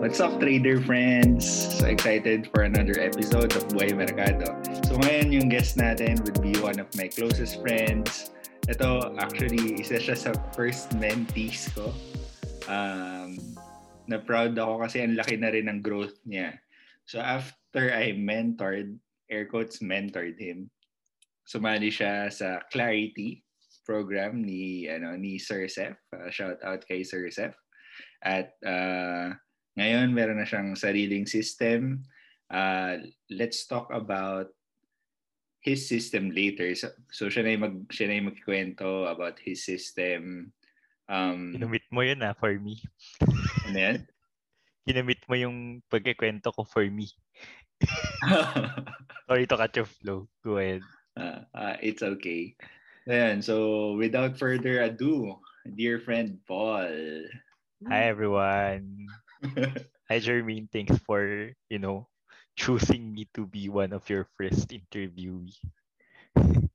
What's up, trader friends? So excited for another episode of Buhay Mercado. So ngayon yung guest natin would be one of my closest friends. Ito, actually, isa siya sa first mentees ko. Um, na proud ako kasi ang laki na rin ng growth niya. So after I mentored, air quotes mentored him, sumali siya sa Clarity program ni ano ni Sir Seth. Uh, shout out kay Sir Seth. At uh, ngayon, meron na siyang sariling system. Uh, let's talk about his system later. So, so siya na yung, mag, siya na yung magkikwento about his system. Um, Kinamit mo yun ah, for me. ano yan? Kinamit mo yung pagkikwento ko for me. Sorry to cut your flow. Go ahead. Uh, uh, it's okay. Ayan, so without further ado, dear friend Paul. Hi everyone. Hi Jermaine, thanks for, you know, choosing me to be one of your first interviewee.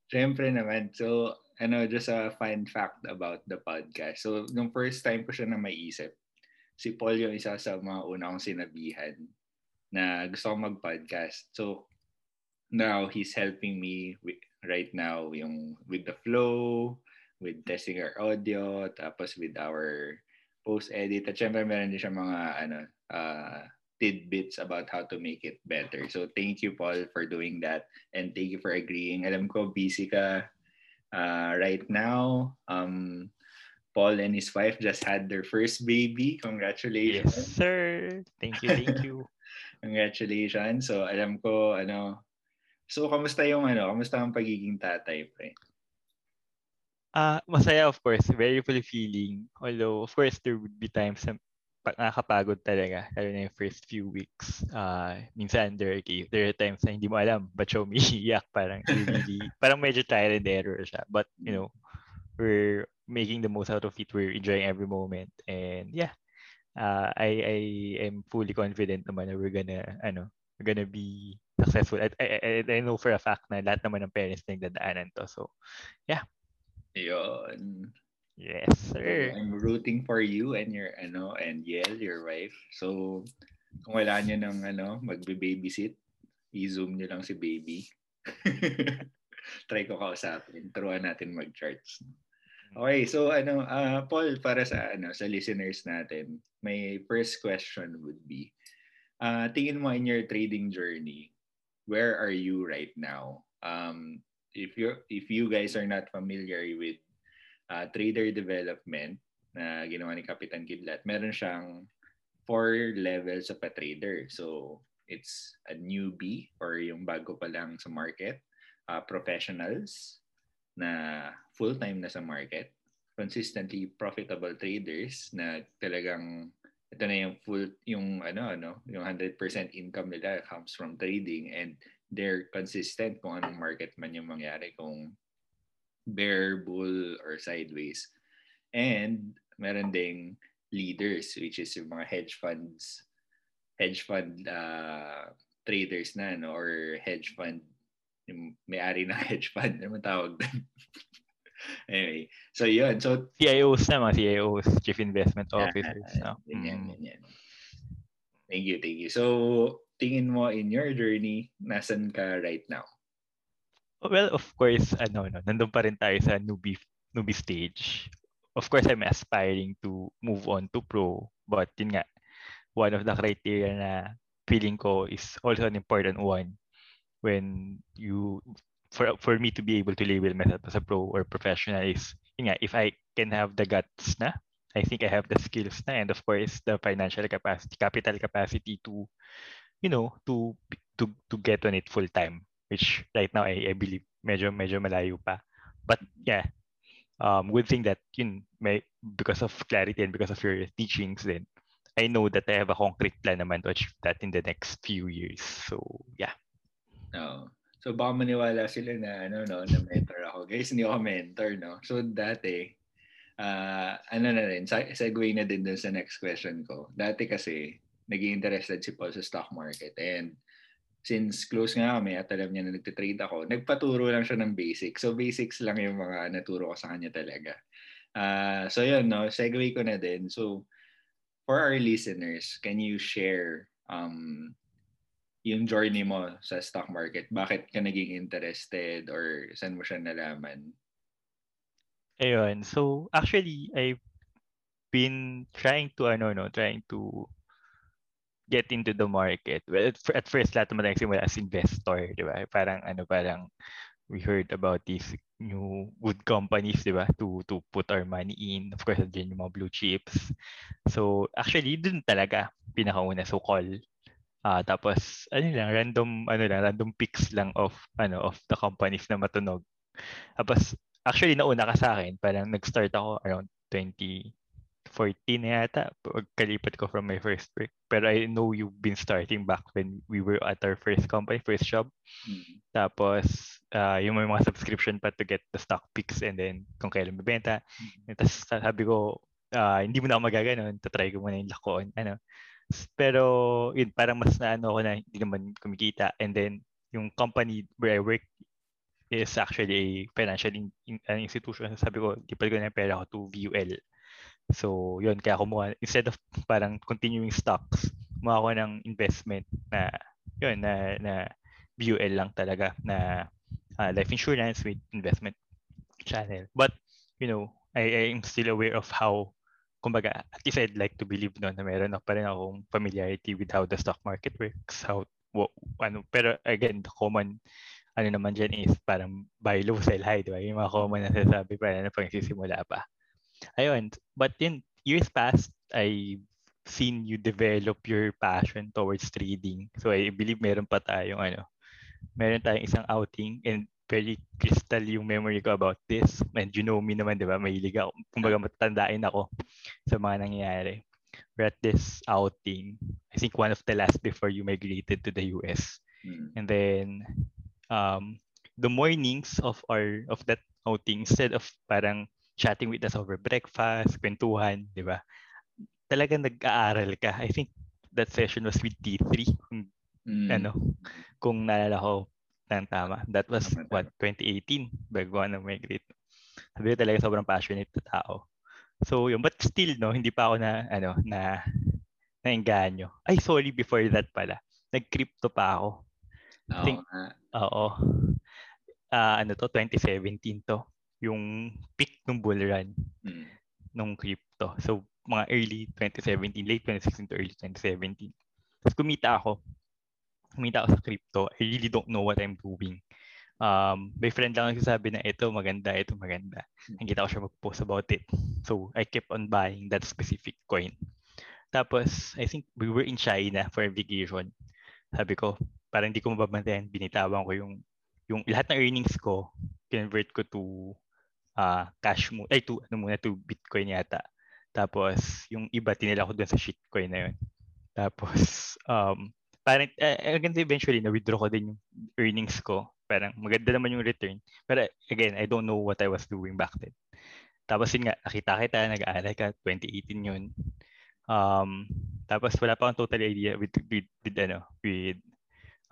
Siyempre naman. So, ano, just a fun fact about the podcast. So, nung first time ko siya na maiisip, si Paul yung isa sa mga una kong sinabihan na gusto kong mag-podcast. So, now he's helping me with, right now yung with the flow, with testing our audio, tapos with our post-edit. At syempre meron din siya mga ano, uh, tidbits about how to make it better. So thank you, Paul, for doing that. And thank you for agreeing. Alam ko, busy ka uh, right now. Um, Paul and his wife just had their first baby. Congratulations. Yes, sir. Thank you, thank you. Congratulations. So alam ko, ano, so kamusta yung ano, kamusta ang pagiging tatay, pre? Uh, masaya of course, very fulfilling. Although of course there would be times na nakakapagod talaga, lalo na yung first few weeks. Uh, minsan there, there are times na hindi mo alam ba't siya umiiyak. Parang really, parang medyo trial and error siya. But you know, we're making the most out of it. We're enjoying every moment. And yeah, uh, I I am fully confident naman na we're gonna ano, we're gonna be successful. I, I, I know for a fact na lahat naman ng parents nagdadaanan to. So, yeah, Yun. Yes, sir. I'm rooting for you and your ano and Yel, your wife. So kung wala niyo ng ano, magbe-babysit, i-zoom niyo lang si baby. Try ko kausapin. Turuan natin mag-charts. Okay, so ano, uh, Paul, para sa ano sa listeners natin, my first question would be, uh, tingin mo in your trading journey, where are you right now? Um, if you if you guys are not familiar with uh, trader development na ginawa ni Kapitan Kidlat, meron siyang four levels of a trader. So, it's a newbie or yung bago pa lang sa market, uh, professionals na full-time na sa market, consistently profitable traders na talagang ito na yung full yung ano ano yung 100% income nila comes from trading and they're consistent kung anong market man yung mangyari kung bear, bull, or sideways. And meron ding leaders which is yung mga hedge funds hedge fund uh, traders na no or hedge fund yung may-ari ng hedge fund ano tawag doon anyway so yun so CIOs na mga CIOs chief investment officers uh, no? ganyan, mm. ganyan. thank you thank you so tingin mo in your journey, nasan ka right now? Well, of course, ano, no, nandun pa rin tayo sa newbie, newbie stage. Of course, I'm aspiring to move on to pro. But yun nga, one of the criteria na feeling ko is also an important one when you, for, for me to be able to label myself as a pro or professional is, yun nga, if I can have the guts na, I think I have the skills na and of course the financial capacity, capital capacity to you know, to to to get on it full time, which right now I, I believe medyo medyo malayo pa. But yeah, um, good thing that yun, may, because of clarity and because of your teachings then, I know that I have a concrete plan naman to achieve that in the next few years. So, yeah. No. So, baka maniwala sila na, ano, no, na mentor ako. Guys, hindi ako mentor, no? So, dati, uh, ano na rin, segue na din dun sa next question ko. Dati kasi, naging interested si Paul sa stock market. And since close nga kami at alam niya na nagtitrade ako, nagpaturo lang siya ng basics. So basics lang yung mga naturo ko sa kanya talaga. Uh, so yun, no, segue ko na din. So for our listeners, can you share um, yung journey mo sa stock market? Bakit ka naging interested or saan mo siya nalaman? Ayun. So, actually, I've been trying to, ano, no, trying to get into the market, well, at first lahat naman nagsimula as investor, di ba? Parang ano, parang we heard about these new good companies, di ba? To, to put our money in. Of course, dyan yung mga blue chips. So, actually, dun talaga pinakauna. So, call. Uh, ah, tapos, ano lang, random, ano lang, random picks lang of, ano, of the companies na matunog. Tapos, actually, nauna ka sa akin. Parang nag-start ako around 20, 14 yata pagkalipat ko from my first work. Pero I know you've been starting back when we were at our first company, first job. Mm-hmm. Tapos, uh, yung may mga subscription pa to get the stock picks and then kung kailan mabenta. Mm-hmm. Tapos sabi ko, uh, hindi mo na ako magaganon, tatry ko muna yung lakoon. Ano. Pero, yun, parang mas na ano ako na hindi naman kumikita. And then, yung company where I work is actually a financial in, in, an institution. Sabi ko, di pa ko na pera ko to VUL. So, yun, kaya kumuha, instead of parang continuing stocks, kumuha ko ng investment na, yun, na, na VUL lang talaga, na uh, life insurance with investment channel. But, you know, I, I'm still aware of how kumbaga, at least I'd like to believe no, na meron na pa rin akong familiarity with how the stock market works, how, what, ano, pero again, the common, ano naman dyan is parang buy low, sell high, di ba? Yung mga common na sasabi pa na pag sisimula pa. Ayun, but in years past, I seen you develop your passion towards trading. So I believe meron pa tayong ano, meron tayong isang outing and very crystal yung memory ko about this. And you know me naman, di ba? Mahilig ako. Kumbaga matandain ako sa mga nangyayari. We're at this outing. I think one of the last before you migrated to the US. Mm. And then um, the mornings of our of that outing, instead of parang chatting with us over breakfast, kwentuhan, di ba? Talagang nag-aaral ka. I think that session was with T3. Mm. Ano, kung naalala ko, ng tama. That was tama, what 2018 bago ano migrate. Sabi ko talaga sobrang passionate na tao. So yun, but still no, hindi pa ako na ano na naengganyo. Ay sorry before that pala. Nag-crypto pa ako. Oo. Think, oo. Uh, ano to 2017 to. Yung peak ng bull run mm. nung crypto. So mga early 2017, late 2016 to early 2017. Tapos kumita ako kumita ako sa crypto, I really don't know what I'm doing. Um, my friend lang nagsasabi na ito maganda, ito maganda. Nakita ko siya mag-post about it. So, I kept on buying that specific coin. Tapos, I think we were in China for a vacation. Sabi ko, parang hindi ko mababantayan, binitawan ko yung yung lahat ng earnings ko, convert ko to uh, cash mo, ay to, ano muna, to Bitcoin yata. Tapos, yung iba, tinila ko dun sa shitcoin na yun. Tapos, um, parang, uh, maganda eventually, na-withdraw ko din yung earnings ko. Parang maganda naman yung return. Pero again, I don't know what I was doing back then. Tapos yun nga, nakita kita, nag-aaral ka, 2018 yun. Um, tapos wala pa akong total idea with, with, with ano, with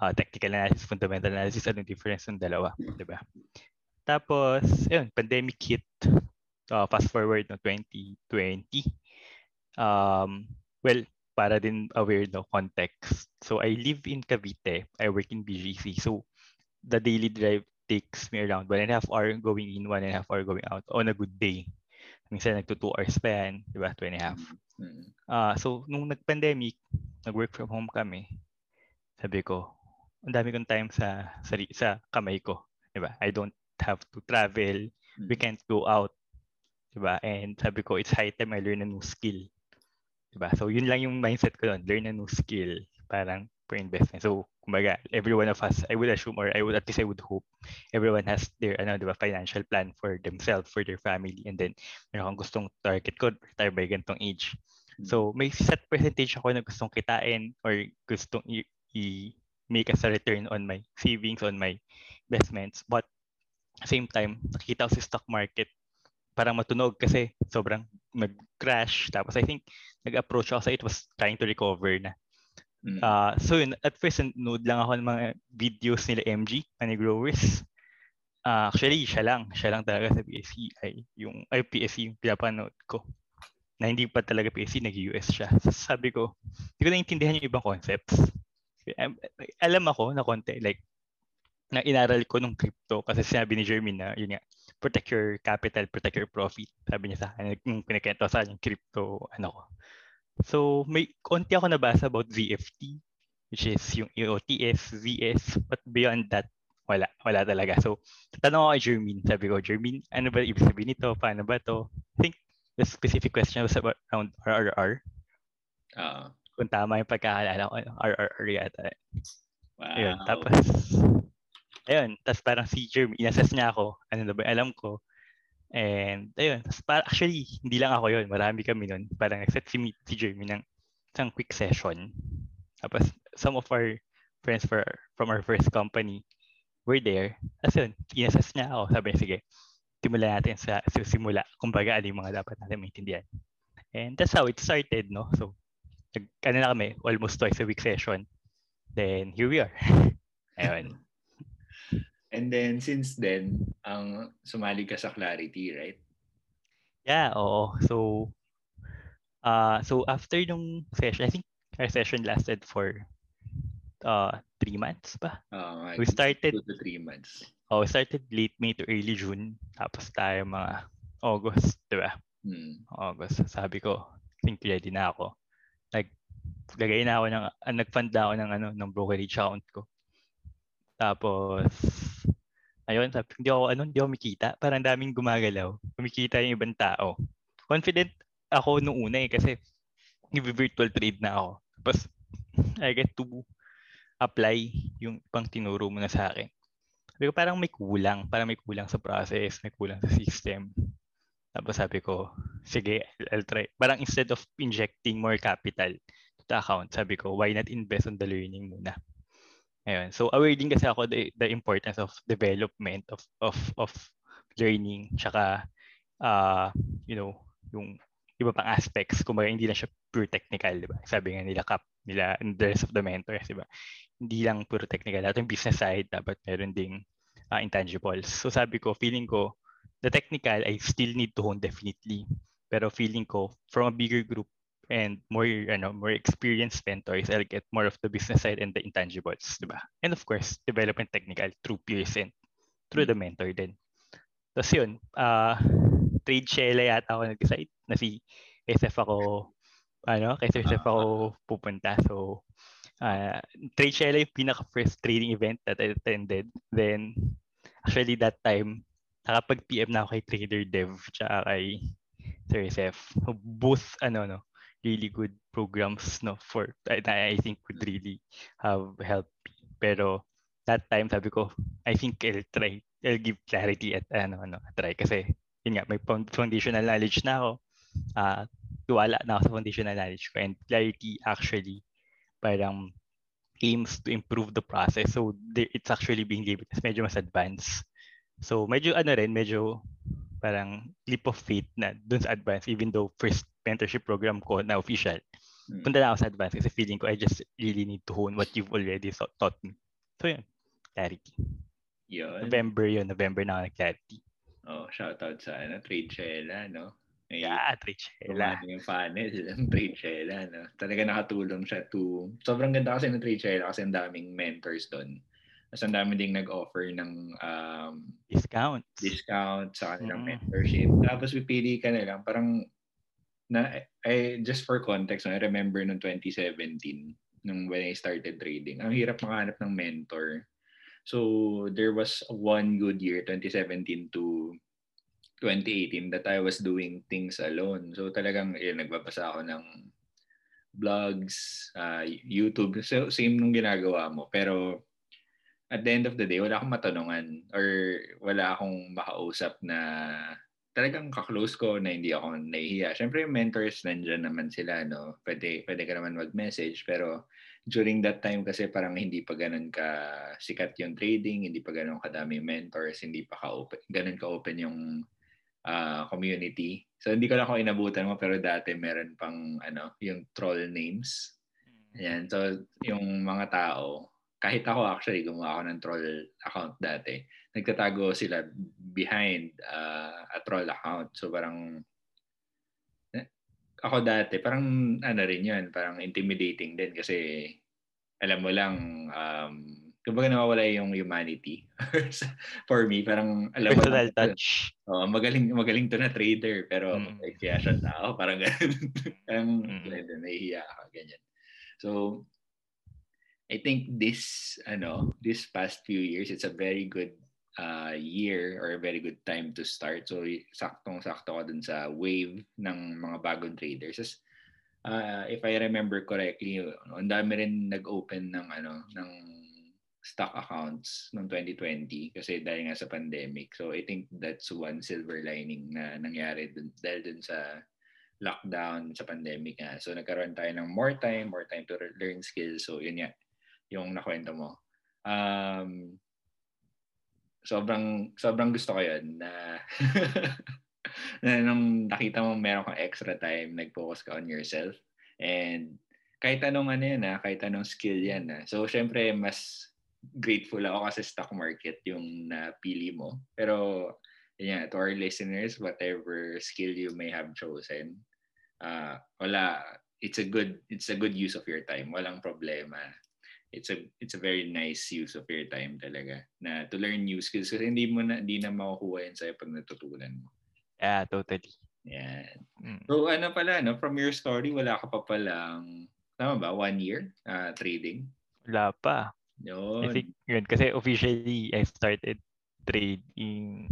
uh, technical analysis, fundamental analysis, anong difference ng dalawa, di ba? Tapos, yun, pandemic hit. Uh, fast forward no 2020. Um, well, para din aware no context. So I live in Cavite. I work in BGC. So the daily drive takes me around one and a half hour going in, one and a half hour going out on a good day. Minsan nagto two hours pa yan, di ba? Two and a half. Uh, so nung nag-pandemic, nag-work from home kami, sabi ko, ang dami kong time sa, sa, sa kamay ko. Di ba? I don't have to travel. We can't go out. Di ba? And sabi ko, it's high time I learn a new skill. Diba? So, yun lang yung mindset ko doon. Learn a new skill. Parang for investment. So, kumbaga, every one of us, I would assume or I would at least I would hope everyone has their ano, diba, financial plan for themselves, for their family. And then, meron kang gustong target ko, retire by ganitong age. Hmm. So, may set percentage ako na gustong kitain or gustong i- i- make as a return on my savings, on my investments. But, same time, nakikita ko sa stock market, parang matunog kasi sobrang mag-crash. Tapos I think nag-approach ako sa it was trying to recover na. Mm. Uh, so yun, at first nanood lang ako ng mga videos nila MG, Money Growers. Uh, actually, siya lang. Siya lang talaga sa PSE ay yung ay PSE yung pinapanood ko. na hindi pa talaga PSC, nag-US siya. So, sabi ko, hindi ko naintindihan yung ibang concepts. Alam ako na konti, like, na inaral ko nung crypto kasi sinabi ni Jeremy na, yun nga, protect your capital, protect your profit. Sabi niya sa akin, nung pinakento sa akin yung crypto, ano ko. So, may konti ako nabasa about ZFT, which is yung OTS, ZS, but beyond that, wala, wala talaga. So, tatanong ako kay Jermin. Sabi ko, Jermin, ano ba ibig sabihin nito? Paano ba to? I think the specific question was about around RRR. Uh, Kung tama yung pagkakaalala ko, ano, RRR yata. wow. Ayun, tapos, ayun, tapos parang si Jeremy, inassess niya ako, ano na ba alam ko. And, ayun, tapos para, actually, hindi lang ako yun, marami kami nun. Parang nag-set si, si Jeremy ng isang quick session. Tapos, some of our friends for, from our first company were there. Tapos yun, inassess niya ako. Sabi niya, sige, simulan natin sa, sa simula. Kumbaga, ano yung mga dapat natin maintindihan. And that's how it started, no? So, nag, ano na kami, almost twice a week session. Then, here we are. Ayun. And then, since then, ang sumali ka sa Clarity, right? Yeah, oo. So, uh, so after nung session, I think our session lasted for uh, three months pa. Uh, We started, two to three months. oh, we started late May to early June. Tapos tayo mga August, di ba? Hmm. August. Sabi ko, think ready na ako. Nag, lagay na ako ng, uh, nag-fund na ako ng, ano, ng brokerage account ko. Tapos, ayun, sabi, hindi ako, ano, hindi ako makita. Parang daming gumagalaw. Kumikita yung ibang tao. Confident ako nung una eh, kasi virtual trade na ako. Tapos, I get to apply yung pang tinuro mo na sa akin. Sabi ko, parang may kulang. Parang may kulang sa process, may kulang sa system. Tapos sabi ko, sige, I'll try. Parang instead of injecting more capital to the account, sabi ko, why not invest on the learning muna? Ayun. So aware din kasi ako the, the importance of development of of of learning tsaka uh, you know, yung iba pang aspects, kumbaga hindi lang siya pure technical, di ba? Sabi nga nila Cap, nila and the rest of the mentors, di ba? Hindi lang pure technical, dapat yung business side, dapat meron ding uh, intangibles. So sabi ko, feeling ko, the technical, I still need to hone definitely. Pero feeling ko, from a bigger group and more, ano, more experienced mentors, I'll get more of the business side and the intangibles, di ba? And of course, development technical through peers and through the mentor din. Tapos yun, uh, trade share yata ako nag-decide na si SF ako, ano, kay SF ako pupunta. So, uh, trade share yung pinaka-first trading event that I attended. Then, actually that time, nakapag-PM na ako kay Trader Dev tsaka kay Sir SF. Both, ano, no, really good programs, no, for, I, I think would really have helped Pero, that time, sabi ko, I think I'll try, I'll give clarity at, ano, ano, try. Kasi, yun nga, may foundational knowledge na ako. Uh, tuwala na ako sa foundational knowledge ko. And clarity actually, parang, aims to improve the process. So, it's actually being labeled as medyo mas advanced. So, medyo ano rin, medyo parang leap of faith na dun sa advance even though first mentorship program ko na official. Hmm. Punta na ako sa advance kasi feeling ko I just really need to hone what you've already so, taught me. So, yun. Clarity. Yun. November yun. November na ako nag-clarity. Oh, shoutout sa ano, Trade Shella, no? May Yeah, Trichella. Gumana yung funnel ng Trade Shella, no? Talaga nakatulong siya to... Sobrang ganda kasi ng Trade Shella kasi ang daming mentors doon. Tapos ang dami ding nag-offer ng um, Discount. discount sa kanilang Mm. mentorship. Tapos pipili ka na lang. Parang, na, I, just for context, I remember noong 2017, nung when I started trading, ang hirap makahanap ng mentor. So, there was one good year, 2017 to 2018, that I was doing things alone. So, talagang, yun, nagbabasa ako ng blogs, uh, YouTube. So, same nung ginagawa mo. Pero, at the end of the day, wala akong matanungan or wala akong makausap na talagang kaklose ko na hindi ako nahihiya. Siyempre, yung mentors nandyan naman sila, no? Pwede, pwede ka naman mag-message, pero during that time kasi parang hindi pa ganun ka sikat yung trading, hindi pa ganun kadami yung mentors, hindi pa ka open, ganun ka open yung uh, community. So hindi ko lang kung inabutan mo pero dati meron pang ano, yung troll names. Ayan. So yung mga tao, kahit ako actually gumawa ako ng troll account dati, nagtatago sila behind uh, a troll account. So parang ako dati, parang ano rin yun, parang intimidating din kasi alam mo lang, um, kumbaga nawawala yung humanity. For me, parang alam mo Personal touch. Oh, magaling magaling to na trader pero Mm. kaya siya tao parang ganun. parang mm. nahihiya ako ganyan. So I think this ano, this past few years it's a very good uh, year or a very good time to start. So saktong-sakto ka dun sa wave ng mga bagong traders. As, uh, if I remember correctly, ang dami rin nag-open ng ano ng stock accounts noong 2020 kasi dahil nga sa pandemic. So I think that's one silver lining na nangyari dun, dahil dun sa lockdown sa pandemic nga. So nagkaroon tayo ng more time, more time to learn skills. So yun nga, yung nakwento mo. Um, sobrang sobrang gusto ko yun na na nung nakita mo meron kang extra time, nag-focus ka on yourself. And kahit anong ano yan, ha, kahit anong skill yan. Ha. So, syempre, mas grateful ako kasi stock market yung napili mo. Pero, yun to our listeners, whatever skill you may have chosen, uh, wala, it's a good, it's a good use of your time. Walang problema it's a it's a very nice use of your time talaga na to learn new skills kasi hindi mo na hindi na makukuha yan sa'yo pag natutunan mo. Yeah, totally. Yan. Mm. So ano pala, no? from your story, wala ka pa palang, tama ba, one year uh, trading? Wala pa. Yun. I think yun. Kasi officially, I started trading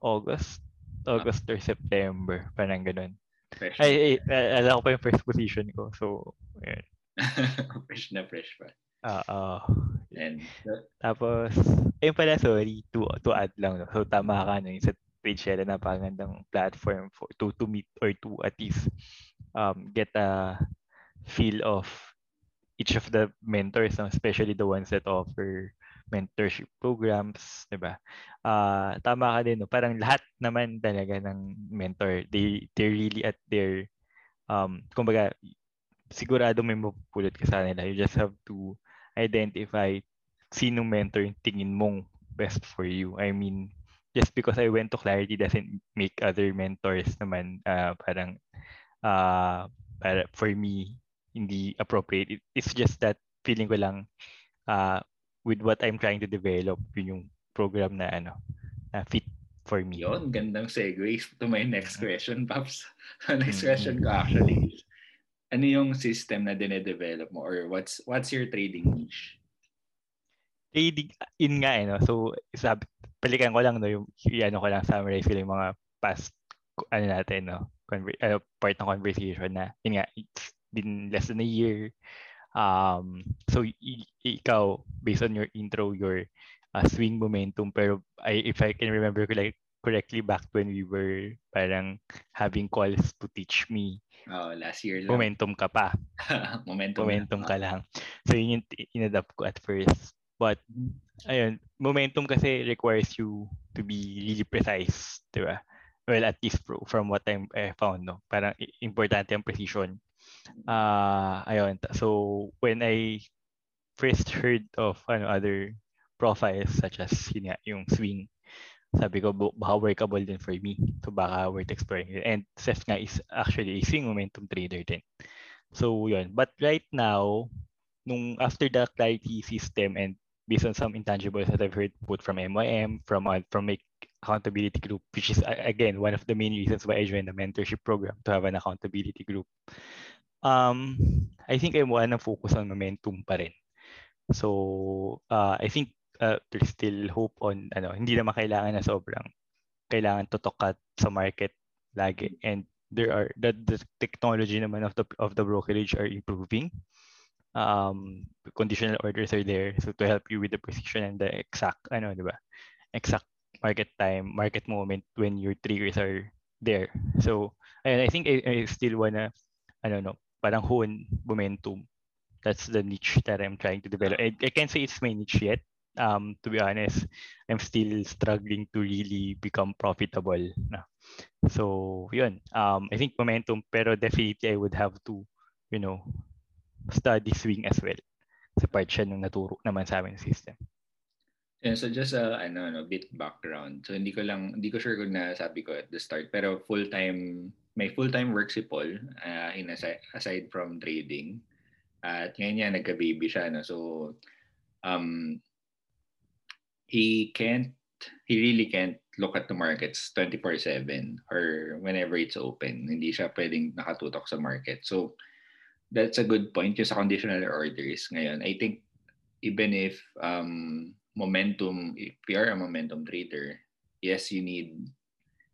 August. August or September. Parang ganun. fresh, ay, ay, alam ko pa yung first position ko. So, yun. fresh na fresh pa. Oo. And, Tapos, ayun pala, sorry, to, to add lang. No? So, tama ka, no? Yung sa Page Share, napakagandang platform for, to, to meet or to at least um, get a feel of each of the mentors, no? especially the ones that offer mentorship programs, di ba? Ah, tama ka din, no? parang lahat naman talaga ng mentor, they, they're really at their, um, kumbaga, sigurado may mapupulot ka sa nila. You just have to identify sinong mentor yung tingin mong best for you. I mean, just because I went to Clarity doesn't make other mentors naman uh, parang uh, para for me hindi appropriate. It, it's just that feeling ko lang uh, with what I'm trying to develop yun yung program na ano na fit for me. yun, gandang segue to my next question, Paps. next Mm. question ko actually ano yung system na dine-develop mo or what's what's your trading niche? trading in nga eh, no? So, sabi, palikan ko lang, no, yung, yung ano ko lang, summarize ko yung mga past, ano natin, no, conver- ano, part ng conversation na, yun nga, it's been less than a year. Um, so, y- ikaw, based on your intro, your uh, swing momentum, pero I, if I can remember like, correctly back when we were parang having calls to teach me, Oh, last year lang. momentum ka pa. momentum. momentum ka lang. So yun yung inadapt ko at first. But ayun, momentum kasi requires you to be really precise, di ba? Well, at least pro, from what I'm eh, found, no? Parang i- importante ang precision. Ah, ayun. So when I first heard of ano other profiles such as yun nga, yung swing, sabi ko baka workable din for me. So baka worth exploring. And Seth nga is actually a swing momentum trader din. So yun. But right now, nung after the clarity system and based on some intangibles that I've heard both from MYM, from uh, from my accountability group, which is again one of the main reasons why I joined the mentorship program to have an accountability group. Um, I think I want to focus on momentum pa rin. So, uh, I think uh, there's still hope on ano, hindi naman kailangan na sobrang kailangan tutok ka sa market lagi. And there are the, the technology naman of the of the brokerage are improving. Um conditional orders are there. So to help you with the precision and the exact ano di ba? Exact market time market moment when your triggers are there. So and I think I, I still wanna ano no parang hone momentum. That's the niche that I'm trying to develop. I, I can't say it's my niche yet um to be honest I'm still struggling to really become profitable na so yun um I think momentum pero definitely I would have to you know study swing as well. Sa part siya nung naturo naman sa amin system. Yeah, so just a ano, ano, bit background. So hindi ko lang, hindi ko sure kung nasabi ko at the start, pero full-time may full-time work si Paul uh, in aside, aside from trading. At ngayon niya nagka-baby siya no. So um he can't he really can't look at the markets 24/7 or whenever it's open. Hindi siya pwedeng nakatutok sa market. So that's a good point yung sa conditional orders ngayon. I think even if um, momentum, if you are a momentum trader, yes, you need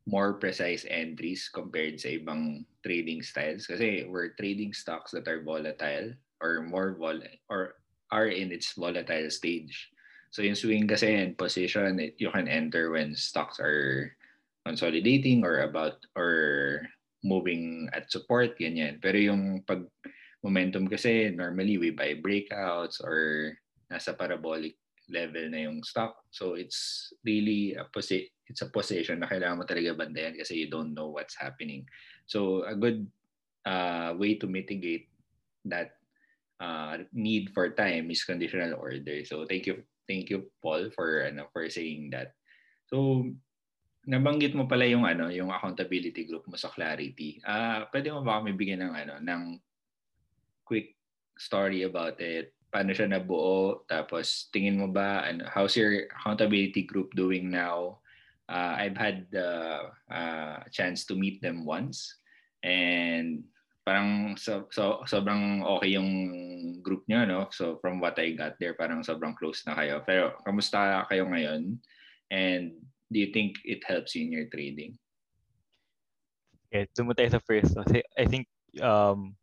more precise entries compared sa ibang trading styles kasi we're trading stocks that are volatile or more vol or are in its volatile stage. So yung swing kasi and position, you can enter when stocks are consolidating or about or moving at support, ganyan. Pero yung pag momentum kasi normally we buy breakouts or nasa parabolic level na yung stock. So it's really a posi- it's a position na kailangan mo talaga bandayan kasi you don't know what's happening. So a good uh, way to mitigate that uh, need for time is conditional order. So thank you Thank you Paul for ano for saying that. So nabanggit mo pala yung ano, yung accountability group mo sa Clarity. Ah, uh, pwede mo ba kami bigyan ng ano, ng quick story about it? Paano siya nabuo? Tapos tingin mo ba ano, how's your accountability group doing now? Uh, I've had the uh, chance to meet them once and parang so, so sobrang okay yung group niyo no? So from what I got there parang sobrang close na kayo. Pero kamusta kayo ngayon? And do you think it helps you in your trading? Okay doon tayo sa first so, I think um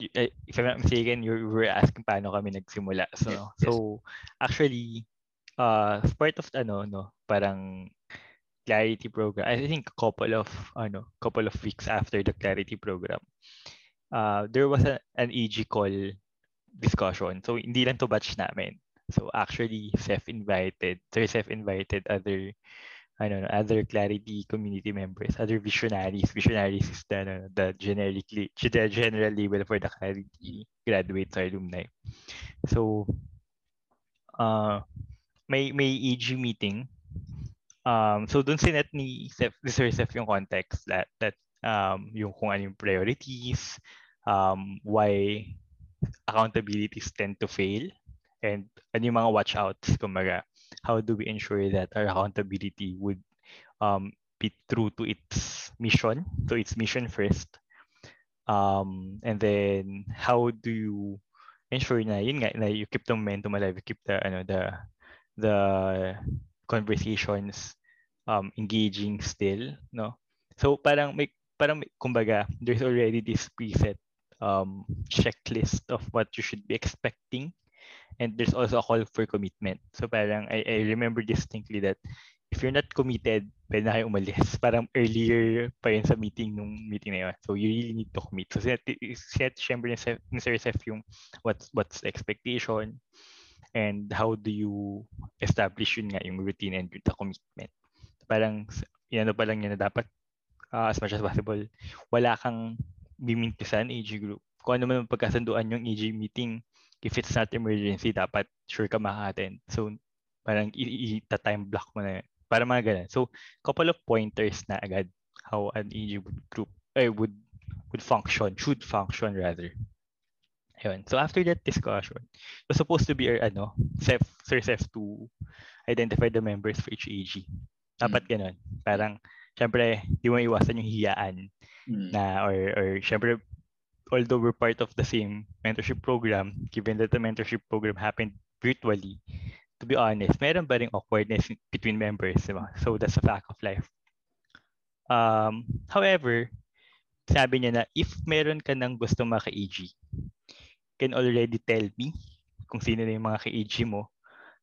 if I'm not mistaken you were asking paano kami nagsimula so yes, yes. so actually uh part of ano no? Parang clarity program. I think a couple of ano, couple of weeks after the clarity program, uh, there was a, an EG call discussion. So hindi lang to batch namin. So actually, Seth invited, Sir Seth invited other I don't know, other clarity community members, other visionaries. Visionaries is the, the generically, the general label for the clarity graduates or alumni. So, uh, may may EG meeting Um, so dun sinet ni Seth, ni Sir Seth yung context that, that um, yung kung ano yung priorities, um, why accountabilities tend to fail, and ano yung mga watch outs, kumbaga, how do we ensure that our accountability would um, be true to its mission, to its mission first, um, and then how do you ensure na yun nga na you keep the momentum alive, you keep the ano the the conversations um, engaging still, no? So parang may parang may, kumbaga there's already this preset um, checklist of what you should be expecting and there's also a call for commitment. So parang I, I remember distinctly that if you're not committed, pwede na kayo umalis. Parang earlier pa yun sa meeting nung meeting na yun. So you really need to commit. So set, set syempre ni Sir Seth yung what's, what's the expectation and how do you establish yun nga yung routine and the commitment? Parang yan pa lang yan na dapat uh, as much as possible wala kang bimintisan AG group. Kung ano man pagkasunduan yung AG meeting if it's not emergency dapat sure ka maka-attend so parang i-time block mo na yun. para mga ganun. So couple of pointers na agad how an AG group eh, would would function should function rather Ayun. So after that discussion, it was supposed to be our ano, Sef, Sir Sef to identify the members for each AG. Dapat mm. ganun. Parang, syempre, di mo iwasan yung hiyaan mm. na, or, or syempre, although we're part of the same mentorship program, given that the mentorship program happened virtually, to be honest, meron ba rin awkwardness between members, di ba? So that's a fact of life. Um, however, sabi niya na if meron ka nang gusto maka-AG, can already tell me kung sino na yung mga ka-AG mo.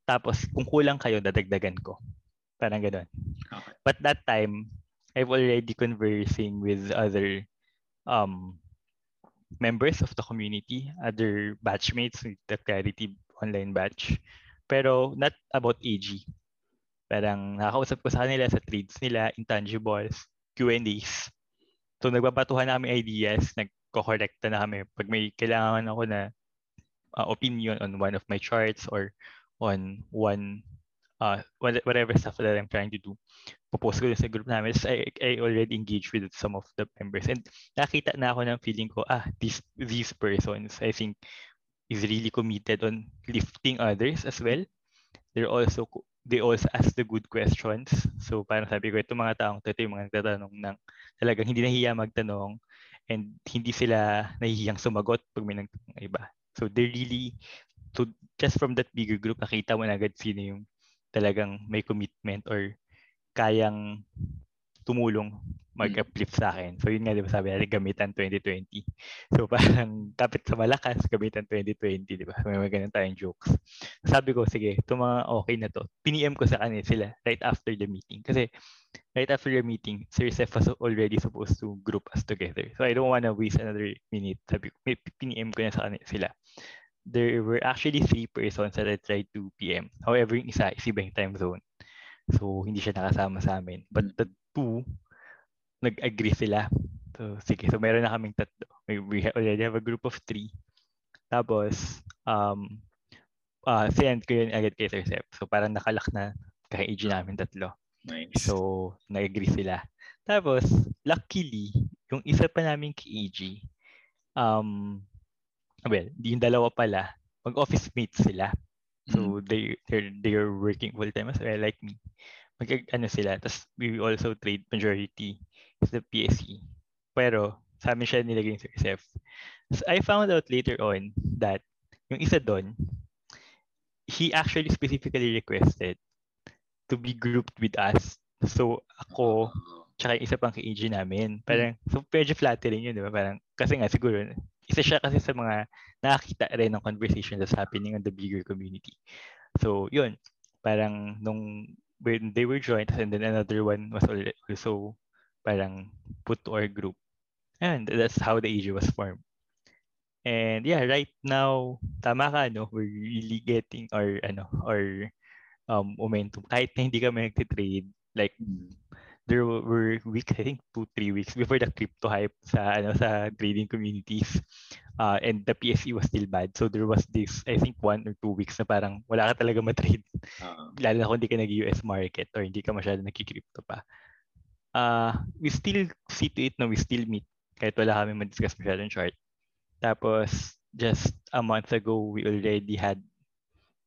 Tapos, kung kulang kayo, dadagdagan ko. Parang ganun. Okay. But that time, I've already conversing with other um, members of the community, other batchmates with the Clarity online batch. Pero not about AG. Parang nakakausap ko sa kanila sa trades nila, intangibles, Q&As. So nagbabatuhan namin ideas, nagko-correct na kami. Pag may kailangan ako na uh, opinion on one of my charts or on one uh, whatever stuff that I'm trying to do, popost ko sa group namin. So I, I already engaged with some of the members. And nakita na ako ng feeling ko, ah, these, these persons, I think, is really committed on lifting others as well. They're also, they also ask the good questions. So parang sabi ko, itong mga taong ito, yung mga nagtatanong ng talagang hindi nahiya magtanong and hindi sila nahihiyang sumagot pag may nagtanong iba. So they really, so just from that bigger group, nakita mo na agad sino yung talagang may commitment or kayang tumulong mag-uplift sa akin. So yun nga, di ba sabi natin, gamitan 2020. So parang kapit sa malakas, gamitan 2020, di ba? May mga ganun tayong jokes. Sabi ko, sige, ito mga okay na to. Piniem ko sa kanila sila right after the meeting. Kasi right after the meeting, Sir Seth was already supposed to group us together. So I don't wanna waste another minute. Sabi ko, piniem ko na sa sila there were actually three persons that I tried to PM. However, yung isa is ibang time zone. So, hindi siya nakasama sa amin. But the two, nag-agree sila. So, sige. So, meron na kaming tatlo. We already have a group of three. Tapos, um, uh, send ko yun agad kay Sir Sep. So, parang nakalak na kay AG namin tatlo. Nice. So, nag-agree sila. Tapos, luckily, yung isa pa namin AG, um, well, yung dalawa pala, mag-office mates sila. So mm. they they're they're working full time as well like me. Mag ano sila, tapos we also trade majority is the PSE. Pero sa amin siya nilagay sa SF. So I found out later on that yung isa doon, he actually specifically requested to be grouped with us. So ako, tsaka yung isa pang ka-AG namin. Parang, so medyo flattering yun, di ba? Parang, kasi nga siguro, isa siya kasi sa mga nakakita rin ng conversation that's happening on the bigger community. So, yun. Parang nung when they were joined and then another one was also parang put to our group. And that's how the AG was formed. And yeah, right now, tama ka, no? We're really getting our, ano, our um, momentum. Kahit na hindi kami nagtitrade, like, mm there were weeks, I think two, three weeks before the crypto hype sa ano sa trading communities. Uh, and the PSE was still bad. So there was this, I think one or two weeks na parang wala ka talaga matrade. Uh-huh. Lalo na kung hindi ka nag-US market or hindi ka masyado nagki-crypto pa. Uh, we still see to it na we still meet kahit wala kami ma-discuss masyadong chart. Tapos, just a month ago, we already had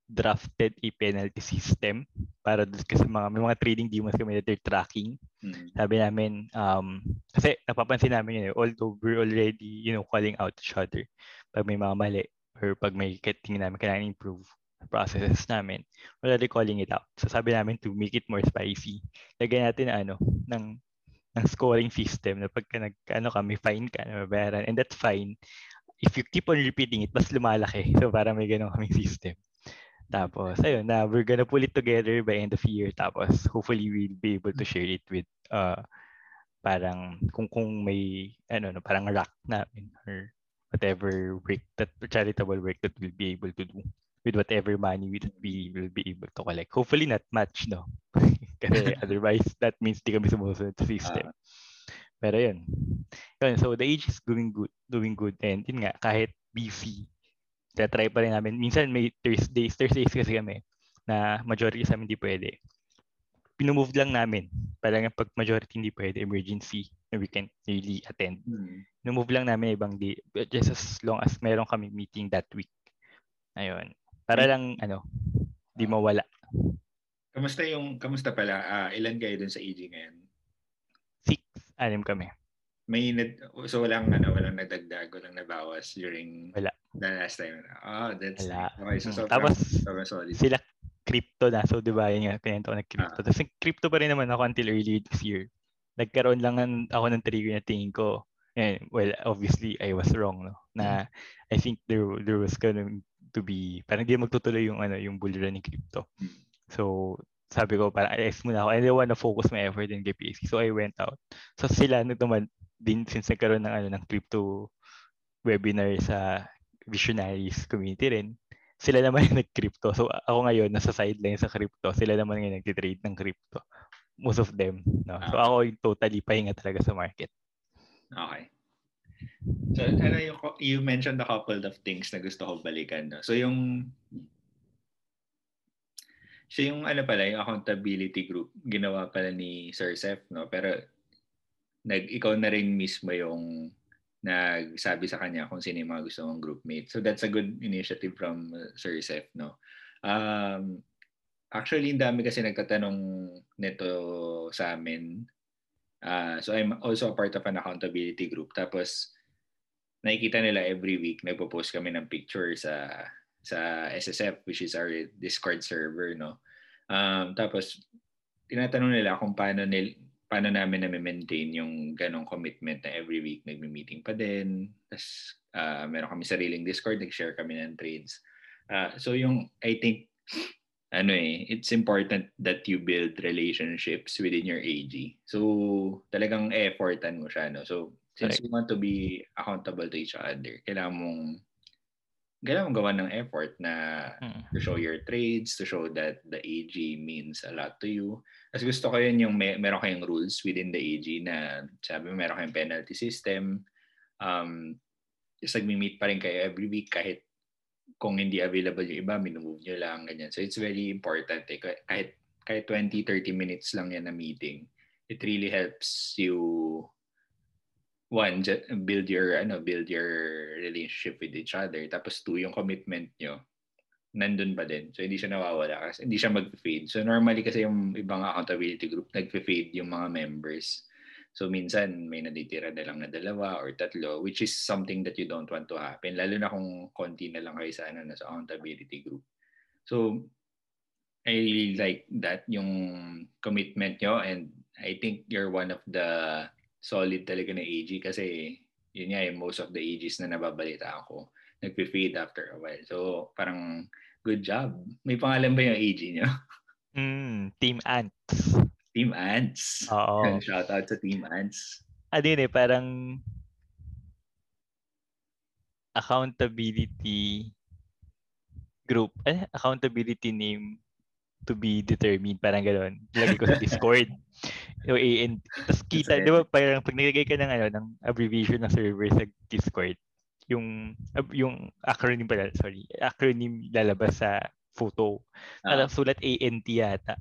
drafted a penalty system para kasi mga may mga trading demons kami that they're tracking. Mm-hmm. Sabi namin um kasi napapansin namin yun eh, although we're already you know calling out each other pag may mga mali or pag may tingin namin kailangan improve processes namin, we're already calling it out. So sabi namin to make it more spicy, lagyan natin ano ng ng scoring system na pagka nag ano ka may fine ka na mabayaran and that's fine if you keep on repeating it, mas lumalaki. So, para may ganun kaming system. Tapos, ayun, na we're gonna pull it together by end of year. Tapos, hopefully, we'll be able to share it with, uh, parang, kung, kung may, ano, no, parang rock namin or whatever work that, charitable work that we'll be able to do with whatever money we, we will be able to collect. Hopefully not much, no? Kasi otherwise, that means di kami sumusunod sa system. Uh, Pero yun. Yun, so the age is doing good, doing good. And yun nga, kahit busy, try pa rin namin. Minsan may Thursdays, Thursdays kasi kami na majority sa amin hindi pwede. Pinumove lang namin. Parang pag majority hindi pwede, emergency, na we can't really attend. Hmm. Pinumove lang namin ibang day. Just as long as meron kami meeting that week. Ayun. Para lang, ano, di ah. mawala. Kamusta yung, kamusta pala? Uh, ilan kayo dun sa AG ngayon? Six, anim kami may so walang ano walang nadagdag walang nabawas during wala the last time oh that's wala. okay so, so hmm. tapos sobrang solid sila crypto na so di ba yun nga pinento ko na crypto ah. tapos crypto pa rin naman ako until early this year nagkaroon lang ako ng trigger na tingin ko and well obviously I was wrong no na hmm. I think there there was going to be parang hindi magtutuloy yung ano yung bull run ng crypto hmm. so sabi ko parang ayos muna ako I don't want to focus my effort in KPSC so I went out so sila nagtuman din since nagkaroon ng ano ng crypto webinar sa visionaries community rin sila naman yung nag-crypto. So ako ngayon nasa sideline sa crypto. Sila naman yung nag-trade ng crypto. Most of them. No? So ah. ako yung totally pahinga talaga sa market. Okay. So ano yung, you mentioned a couple of things na gusto ko balikan. No? So yung siya yung ano pala, yung accountability group, ginawa pala ni Sir Seth, no? Pero nag, ikaw na rin mismo yung nagsabi sa kanya kung sino yung mga gusto mong groupmate. So that's a good initiative from uh, Sir Seth, no? Um, actually, ang dami kasi nagtatanong nito sa amin. Uh, so I'm also a part of an accountability group. Tapos, nakikita nila every week, nagpo-post kami ng picture sa sa SSF which is our Discord server no. Um, tapos tinatanong nila kung paano nil, paano namin na maintain yung ganong commitment na every week nagmi-meeting pa din. Tapos uh, meron kami sariling Discord, nag-share kami ng trades. Uh, so yung I think ano eh, it's important that you build relationships within your AG. So talagang effortan mo siya no. So since you want to be accountable to each other, kailangan mong kailangan mong gawa ng effort na mm. to show your trades, to show that the AG means a lot to you. As gusto ko yun yung may, meron kayong rules within the AG na sabi mo meron kayong penalty system. Um, just nagmi-meet pa rin kayo every week kahit kung hindi available yung iba, minumove nyo lang, ganyan. So it's very important eh. Kahit, kahit 20-30 minutes lang yan na meeting, it really helps you one build your ano build your relationship with each other. Tapos two yung commitment nyo nandun pa din. So hindi siya nawawala kasi hindi siya mag-fade. So normally kasi yung ibang accountability group nag-fade yung mga members. So minsan may natitira na lang na dalawa or tatlo which is something that you don't want to happen. Lalo na kung konti na lang kayo sa ano na sa accountability group. So I really like that yung commitment nyo. And I think you're one of the solid talaga na AG kasi yun nga yung most of the AGs na nababalita ako nagpe-fade after a while. So parang good job. May pangalan ba yung AG niyo? Mm, Team Ants. Team Ants. Oo. Shout out sa Team Ants. Ano yun eh, parang accountability group, eh, accountability name to be determined, parang gano'n. Lagi ko sa Discord. so, and, tapos kita, di ba, parang pag nilagay ka ng, ano, ng abbreviation ng server sa Discord, yung, yung acronym pala, sorry, acronym lalabas sa photo. Ah. sulat ANT yata.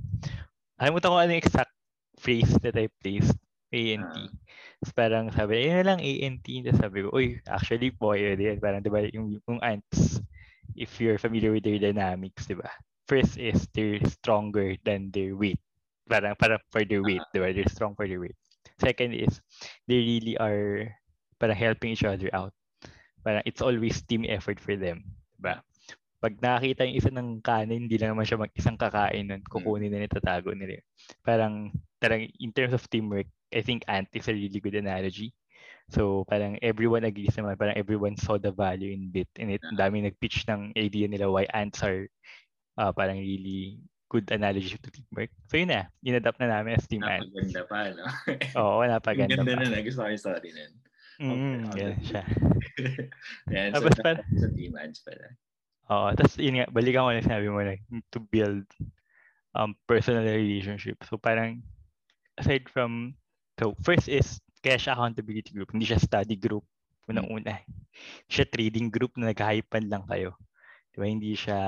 Kalimutan ko ano yung exact phrase that I placed. ANT. Ah. Tapos parang sabi, ayun lang, ANT. Tapos sabi ko, uy, actually po, yun din. Parang, di ba, yung, yung ants, if you're familiar with their dynamics, di ba? First is they're stronger than their weight. Parang, parang for their weight, uh-huh. diba? They're strong for their weight. Second is they really are para helping each other out. Parang it's always team effort for them. Diba? Pag nakakita yung isa ng kanin, hindi lang naman siya mag-isang kakain nun, kukunin na nitatago nila. Parang, parang in terms of teamwork, I think Ant is a really good analogy. So parang everyone agrees naman, parang everyone saw the value in bit in it. Ang daming nag-pitch ng idea nila why ants are uh, parang really good analogy to teamwork. So yun na, inadapt na namin as team ant. Napaganda pa, no? Oo, napaganda pa. Ganda na, gusto ko yung story nun. Mm, okay, yan siya. yan, so, Tapos, pa, sa team ants pala. Oo, tapos yun nga, balikan ko na sinabi mo na, to build um, personal relationship. So parang, aside from, so first is cash accountability group, hindi siya study group unang-una. Siya trading group na naghahypan lang kayo. Diba? Hindi siya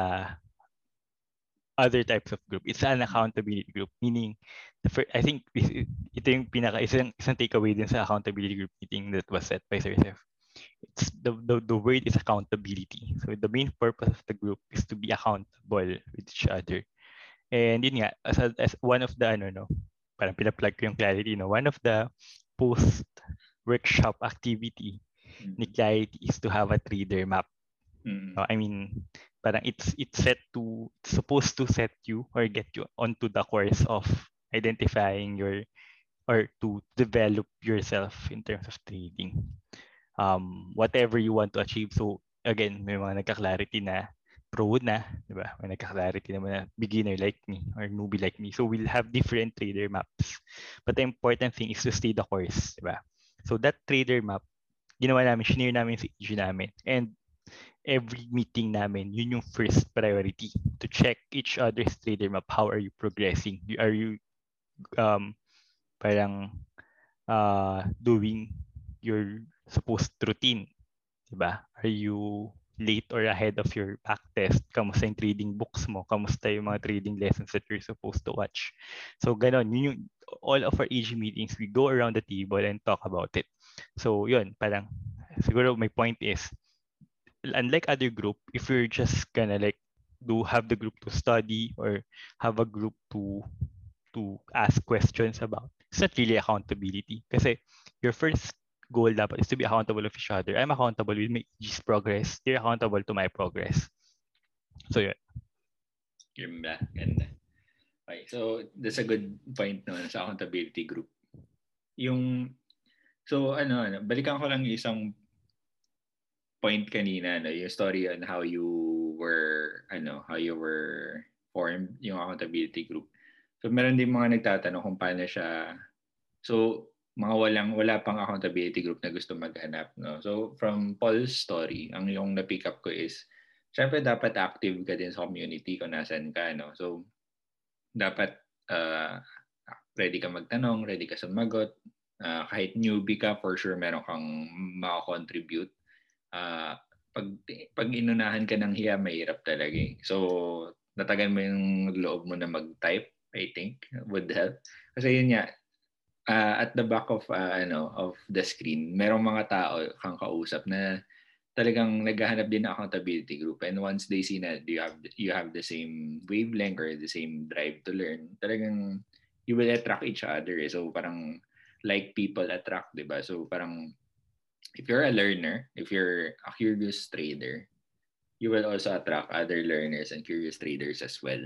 other types of group. It's an accountability group. Meaning, the first, I think ito yung pinaka, isang, isang takeaway din sa accountability group meeting that was set by Sir. It's the, the, the word is accountability. So the main purpose of the group is to be accountable with each other. And yun nga, as, a, as one of the, ano, no, parang pinaplug ko yung clarity, no, one of the post-workshop activity mm-hmm. ni Clarity is to have a trader map. Mm-hmm. No, I mean, parang it's it's set to it's supposed to set you or get you onto the course of identifying your or to develop yourself in terms of trading. Um whatever you want to achieve. So again may mga nagka-clarity na pro na di ba? May nagka-clarity naman na beginner like me or newbie like me. So we'll have different trader maps. But the important thing is to stay the course di ba? So that trader map ginawa namin shinare namin sa EG namin. And every meeting namin, yun yung first priority to check each other's trader map. How are you progressing? Are you um, parang uh, doing your supposed routine? Diba? Are you late or ahead of your back test, kamusta yung trading books mo, kamusta yung mga trading lessons that you're supposed to watch. So ganon, yun yung, all of our AG meetings, we go around the table and talk about it. So yun, parang, siguro my point is, unlike other group, if you're just gonna like do have the group to study or have a group to to ask questions about, it's not really accountability. Kasi your first goal dapat is to be accountable of each other. I'm accountable with my EG's progress. You're accountable to my progress. So, yun. Ganda. Ganda. Okay. So, that's a good point no, sa accountability group. Yung, so ano, ano balikan ko lang isang point kanina, no, yung story on how you were, ano, how you were formed, yung accountability group. So, meron din mga nagtatanong kung paano siya, so, mga walang wala pang accountability group na gusto maghanap no? So from Paul's story ang yung na pick up ko is syempre dapat active ka din sa community kung nasan ka no? So dapat uh, ready ka magtanong ready ka sumagot uh, kahit newbie ka for sure meron kang maka-contribute uh, pag pag inunahan ka ng hiya mahirap talaga eh. so natagal mo yung loob mo na mag-type I think would help kasi yun nga uh, at the back of uh, ano of the screen, merong mga tao kang kausap na talagang naghahanap din ng accountability group and once they see na you have you have the same wavelength or the same drive to learn, talagang you will attract each other. Eh. So parang like people attract, 'di ba? So parang if you're a learner, if you're a curious trader, you will also attract other learners and curious traders as well.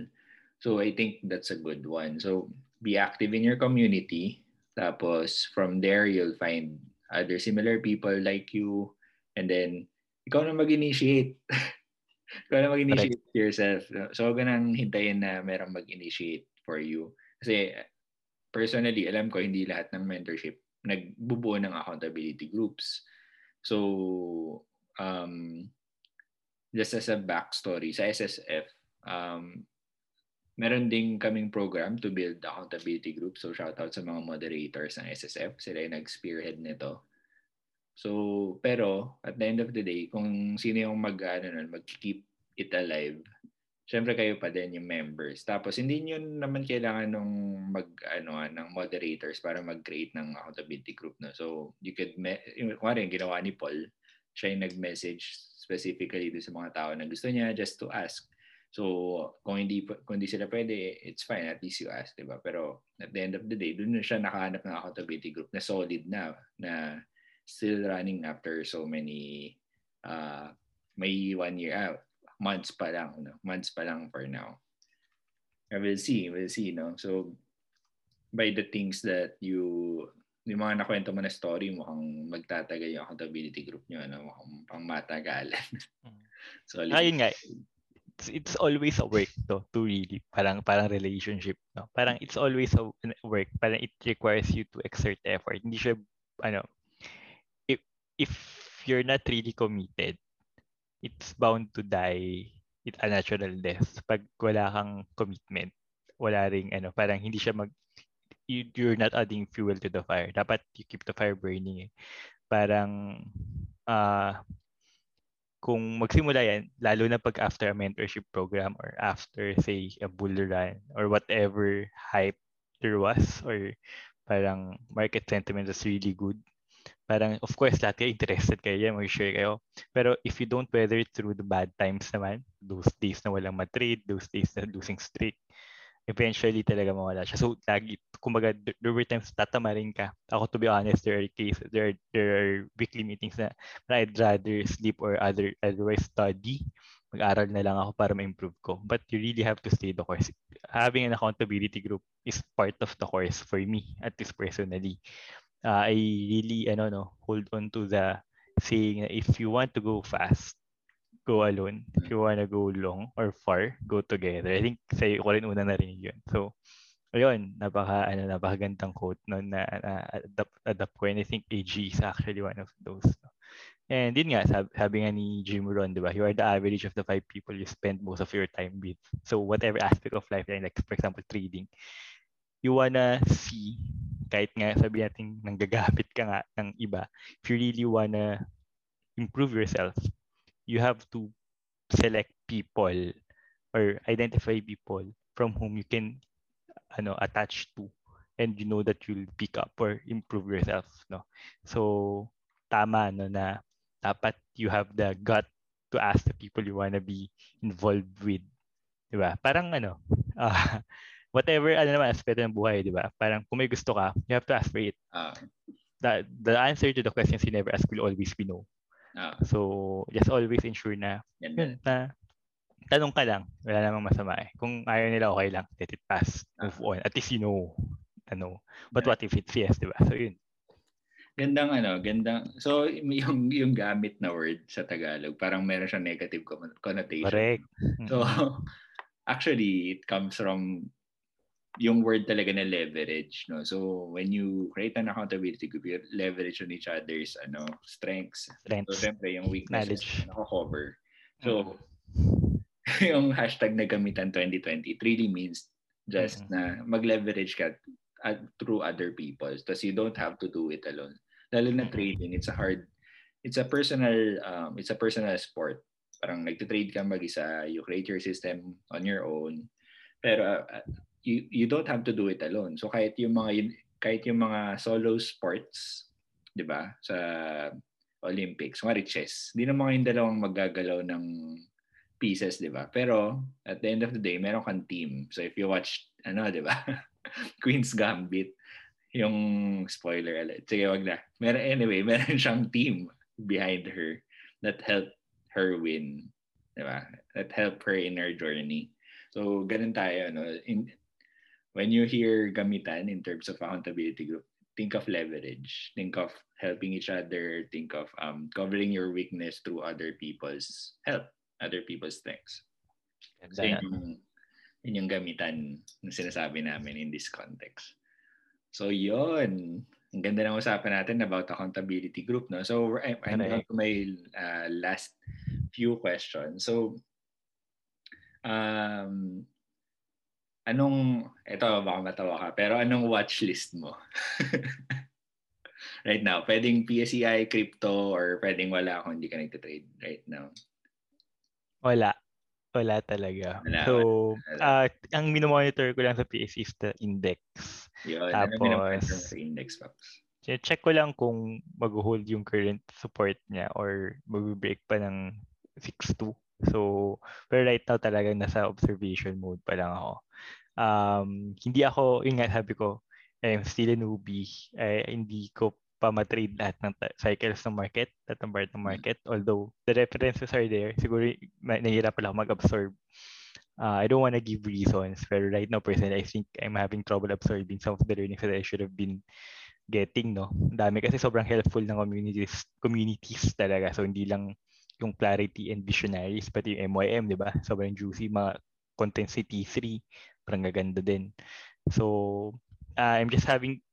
So I think that's a good one. So be active in your community, tapos from there, you'll find other similar people like you. And then, ikaw na mag-initiate. ikaw na mag-initiate Correct. yourself. So, huwag nang hintayin na merong mag-initiate for you. Kasi, personally, alam ko hindi lahat ng mentorship nagbubuo ng accountability groups. So, um, just as a backstory, sa SSF, um, Meron din kaming program to build accountability group. So shout out sa mga moderators ng SSF. Sila yung nag-spearhead nito. So, pero at the end of the day, kung sino yung mag, ano, mag-keep it alive, syempre kayo pa din yung members. Tapos hindi niyo naman kailangan nung mag ano ng moderators para mag-create ng accountability group no. So you could me- yung yung ginawa ni Paul, siya yung nag-message specifically do sa mga tao na gusto niya just to ask So, kung hindi, kung hindi sila pwede, it's fine. At least you ask, di ba? Pero at the end of the day, doon siya nakahanap ng accountability group na solid na, na still running after so many, uh, may one year out. Months pa lang, no? Months pa lang for now. I will see, we'll see, no? So, by the things that you yung mga nakwento mo na story, mukhang magtatagal yung accountability group nyo, ano? mukhang pang matagalan. Mm. so, Ayun nga, it's, it's always a work to to really parang parang relationship no parang it's always a work parang it requires you to exert effort hindi siya ano if if you're not really committed it's bound to die it's a natural death pag wala kang commitment wala ring ano parang hindi siya mag you, you're not adding fuel to the fire dapat you keep the fire burning eh. parang uh, kung magsimula yan, lalo na pag after a mentorship program or after, say, a bull run or whatever hype there was or parang market sentiment is really good. Parang, of course, lahat kayo interested kayo yan, mag-share kayo. Pero if you don't weather through the bad times naman, those days na walang matrade, those days na losing streak, eventually talaga mawala siya. So, lagi, kumbaga, there were times tatama rin ka. Ako, to be honest, there are cases, there are, there are weekly meetings na, na I'd rather sleep or other, otherwise study. Mag-aral na lang ako para ma-improve ko. But you really have to stay the course. Having an accountability group is part of the course for me, at least personally. Uh, I really, ano, no, hold on to the saying if you want to go fast, go alone. If you wanna go long or far, go together. I think sa'yo ko rin una na rin yun. So, ayun, napaka, ano, napakagandang quote no, na, na adapt, adapt ko. And I think AG is actually one of those. No? And din nga, sabi, sabi nga ni Jim Rohn, di ba? You are the average of the five people you spend most of your time with. So, whatever aspect of life, like for example, trading, you wanna see, kahit nga sabi natin nang gagamit ka nga ng iba, if you really wanna improve yourself, you have to select people or identify people from whom you can ano attach to and you know that you'll pick up or improve yourself no? So tama no na dapat you have the gut to ask the people you wanna be involved with 'di ba? Parang ano uh, whatever ano naman aspeto ng buhay 'di ba parang kung may gusto ka you have to ask for it uh, the the answer to the questions you never ask will always be no uh, so just always ensure na yun, na tanong ka lang wala namang masama eh kung ayaw nila okay lang let it pass move uh, on at least you know ano. But what if it's yes, di ba? So yun. Gandang ano, gandang. So yung yung gamit na word sa Tagalog, parang meron siyang negative connotation. Correct. So actually it comes from yung word talaga na leverage, no? So when you create an accountability group, you leverage on each other's ano, strengths. strengths. So syempre yung weaknesses nako-cover. So yung hashtag na gamitan 2020 it really means just mm-hmm. na mag-leverage ka uh, through other people. Because you don't have to do it alone. Lalo na trading, it's a hard, it's a personal, um, it's a personal sport. Parang nagtitrade ka mag-isa, you create your system on your own. Pero uh, you, you don't have to do it alone. So kahit yung mga, kahit yung mga solo sports, di ba, sa Olympics, mga chess, hindi na mga yung dalawang maggagalaw ng pieces, di ba? Pero at the end of the day, meron kang team. So if you watch, ano, di ba? Queen's Gambit, yung spoiler alert. Sige, wag na. Meron, anyway, meron siyang team behind her that helped her win. Diba? That helped her in her journey. So, ganun tayo. No? In, when you hear gamitan in terms of accountability group, think of leverage. Think of helping each other. Think of um, covering your weakness through other people's help, other people's things. So, yung, yun yung gamitan na sinasabi namin in this context. So yun, ang ganda ng usapan natin about accountability group. No? So I'm, I'm down to my uh, last few questions. So um, anong, ito baka matawa ka, pero anong watch list mo? right now, pwedeng PSEI, crypto, or pwedeng wala kung hindi ka nagtitrade right now? Wala. Wala talaga. Wala, so, wala. Uh, ang minomonitor ko lang sa PS is the index. Yun, Tapos, sa index, Pops? Check ko lang kung mag-hold yung current support niya or mag-break pa ng 6.2. So, pero right now talaga nasa observation mode pa lang ako. Um, hindi ako, yung nga sabi ko, I'm still a newbie. Eh, hindi ko pa matrade lahat ng cycles ng market, lahat ng part ng mm. market. Although the references are there, siguro nahihirap pala ako mag-absorb. Uh, I don't want to give reasons, pero right now personally, I think I'm having trouble absorbing some of the learnings that I should have been getting, no? Dami kasi sobrang helpful ng communities, communities talaga. So hindi lang yung clarity and visionaries, pati yung MYM, di ba? Sobrang juicy, mga content si T3, parang gaganda din. So, uh, I'm just having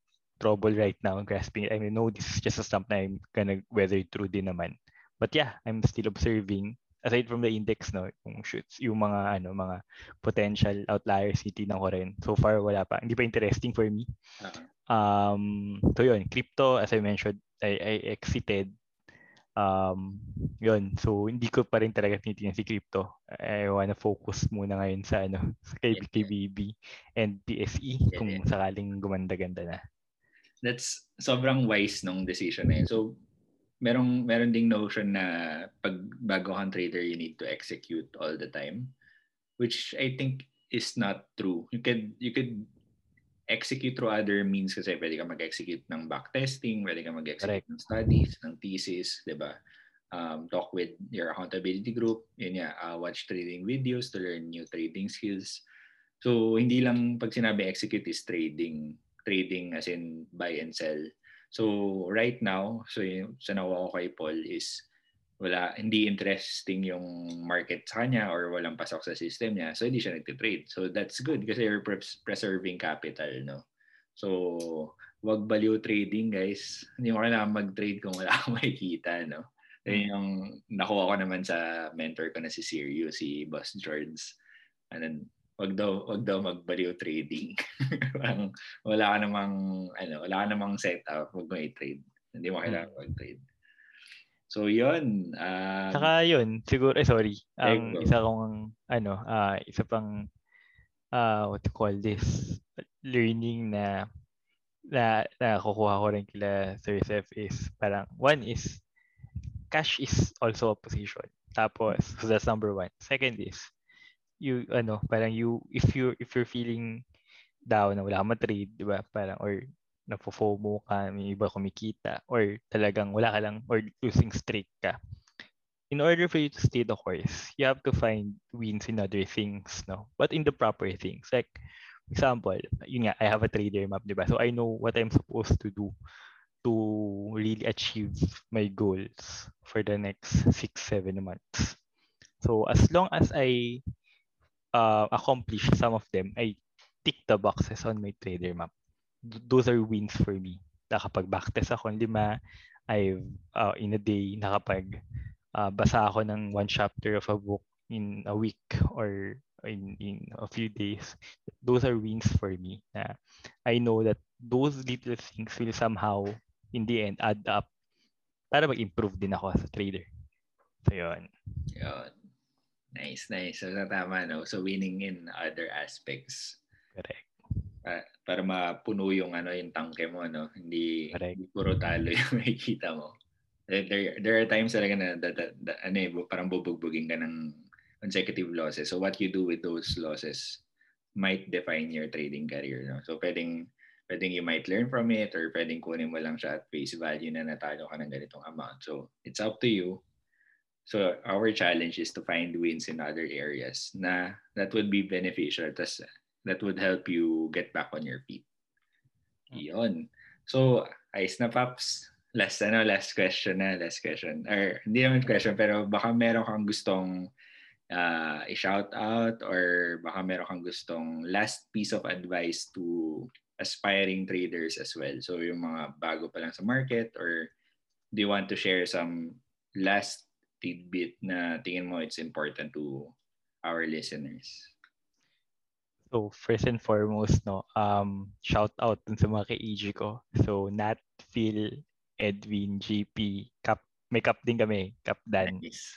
trouble right now grasping it. I mean, no, this is just a stump na I'm gonna weather through din naman. But yeah, I'm still observing aside from the index no, yung shoots, yung mga ano, mga potential outliers titignan ko rin. So far wala pa. Hindi pa interesting for me. Uh-huh. Um, so yun, crypto as I mentioned, I, I exited um yun so hindi ko pa rin talaga tinitingnan si crypto I wanna focus muna ngayon sa ano sa KBKBB and PSE kung sakaling gumanda-ganda na that's sobrang wise nung decision na yun. So, merong, meron ding notion na pag bago kang trader, you need to execute all the time. Which I think is not true. You could, you could execute through other means kasi pwede ka mag-execute ng backtesting, pwede ka mag-execute Correct. ng studies, ng thesis, di ba? Um, talk with your accountability group, yun yeah, uh, watch trading videos to learn new trading skills. So, hindi lang pag sinabi execute is trading trading as in buy and sell. So right now, so yung sa nawa ko kay Paul is wala hindi interesting yung market sa kanya or walang pasok sa system niya. So hindi siya nagte-trade. So that's good kasi you're pres- preserving capital, no. So wag baliw trading, guys. Hindi mo kailangan mag-trade kung wala kang makikita, no. Yun yung nakuha ko naman sa mentor ko na si Sirius, si Boss George. And wag daw wag daw magbaliw trading. Parang wala ka namang ano, wala ka namang setup, wag mo i-trade. Hindi mo kailangan mm. mag-trade. So yun. Um, Saka yun, siguro, eh, sorry. Ang go. isa kong, ano, ah isa pang, uh, what to call this, learning na, na, na kukuha ko rin kila Sir Seth is parang, one is, cash is also a position. Tapos, so that's number one. Second is, you, ano, parang you, if you if you're feeling down na wala kang trade, di ba? Parang, or nafo-FOMO ka, may iba kumikita, or talagang wala ka lang, or losing streak ka. In order for you to stay the course, you have to find wins in other things, no? But in the proper things. Like, example, yun nga, I have a trader map, di ba? So I know what I'm supposed to do to really achieve my goals for the next six, seven months. So as long as I uh, accomplish some of them, I tick the boxes on my trader map those are wins for me. Nakapag backtest ako ng lima, I've uh, in a day nakapag uh, basa ako ng one chapter of a book in a week or in in a few days. Those are wins for me. Na I know that those little things will somehow in the end add up para mag-improve din ako as a trader. So yun. Yun. Nice, nice. So tama no. So winning in other aspects. Correct para, para mapuno yung ano yung tangke mo no? Hindi, hindi puro talo yung makikita mo. There there are times talaga na that, that, that, ano eh, parang bubugbugin ka ng consecutive losses. So what you do with those losses might define your trading career no? So pwedeng pwedeng you might learn from it or pwedeng kunin mo lang siya at face value na natalo ka ng ganitong amount. So it's up to you. So our challenge is to find wins in other areas na that would be beneficial. Tas that would help you get back on your feet. Iyon. So, ayos na Paps. Last, ano, last question na, last question. Or, hindi naman question, pero baka meron kang gustong uh, i-shout out or baka meron kang gustong last piece of advice to aspiring traders as well. So, yung mga bago pa lang sa market or do you want to share some last tidbit na tingin mo it's important to our listeners? So first and foremost, no, um, shout out dun sa mga ka-EG ko. So Nat, Phil, Edwin, GP, Cap, may Cap din kami, Cap Dan. Nice.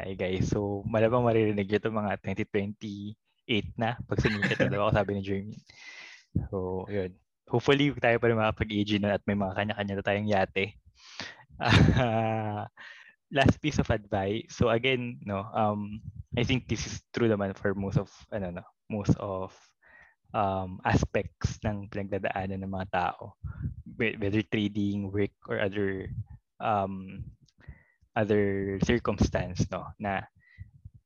Ay guys, so malabang maririnig nyo ito mga 2028 na pag sumikat na daw ako sabi ni Jeremy. So yun. Hopefully tayo pa rin makapag-EG na at may mga kanya-kanya na tayong yate. Uh, last piece of advice. So again, no, um, I think this is true naman for most of ano no, most of um, aspects ng pinagdadaanan ng mga tao whether trading, work or other um, other circumstance no na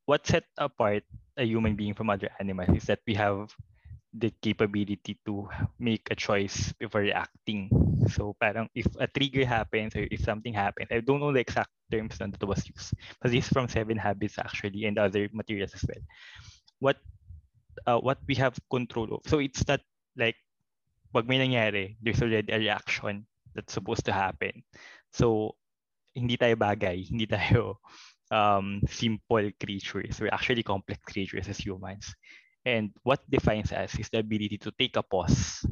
what set apart a human being from other animals is that we have the capability to make a choice before reacting. So parang if a trigger happens or if something happens, I don't know the exact terms that was used, but this is from Seven Habits actually and other materials as well. What uh, what we have control of. So it's not like pag may nangyari, there's already a reaction that's supposed to happen. So hindi tayo bagay, hindi tayo um, simple creatures. We're actually complex creatures as humans. And what defines us is the ability to take a pause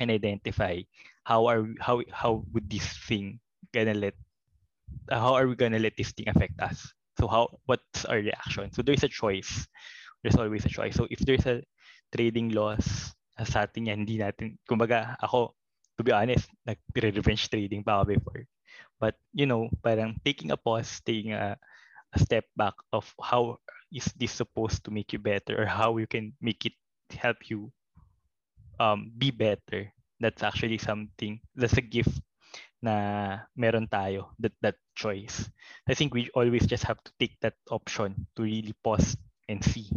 and identify how are we, how how would this thing gonna let how are we gonna let this thing affect us? So how what's our reaction? So there's a choice there's always a choice. So if there's a trading loss sa atin yan, hindi natin, kumbaga ako, to be honest, nag-revenge trading pa ako before. But, you know, parang taking a pause, taking a, a step back of how is this supposed to make you better or how you can make it help you um, be better. That's actually something, that's a gift na meron tayo, that, that choice. I think we always just have to take that option to really pause and see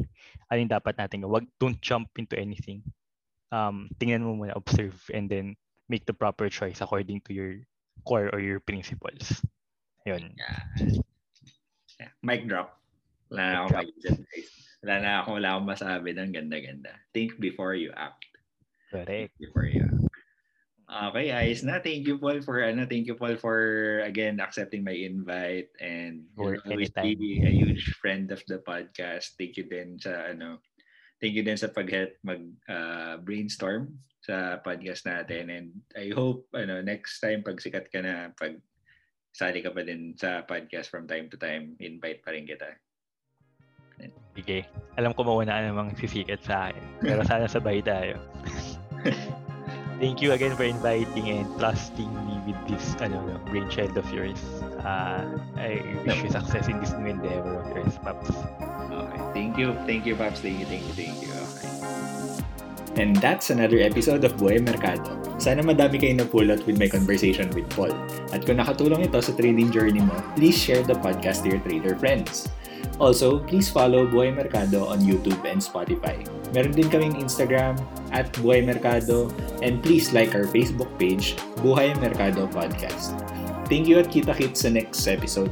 yung dapat natin Wag, don't jump into anything. Um, tingnan mo muna, observe, and then make the proper choice according to your core or your principles. Yun. Yeah. yeah. Mic drop. Wala na akong Wala na akong, wala akong masabi ng ganda-ganda. Think before you act. Correct. Think before you act. Okay, ayos na. Thank you Paul for ano, thank you Paul for again accepting my invite and for always be a huge friend of the podcast. Thank you din sa ano, thank you din sa pag-help mag uh, brainstorm sa podcast natin and I hope ano next time pag sikat ka na pag sali ka pa din sa podcast from time to time. Invite pa rin kita. Sige. Alam ko mauna namang sisikat sa akin. Pero sana sabay tayo. Thank you again for inviting and trusting me with this ano, brainchild of yours. Uh, I wish you success in this new endeavor of yours, Paps. Okay. Thank you. Thank you, Paps. Thank you, thank you, thank you. Okay. And that's another episode of Buhay Mercado. Sana madami kayong napulot with my conversation with Paul. At kung nakatulong ito sa trading journey mo, please share the podcast to your trader friends. Also, please follow Buhay Mercado on YouTube and Spotify. Meron din kaming Instagram at Buhay Mercado and please like our Facebook page, Buhay Mercado Podcast. Thank you at kita-kits sa next episode.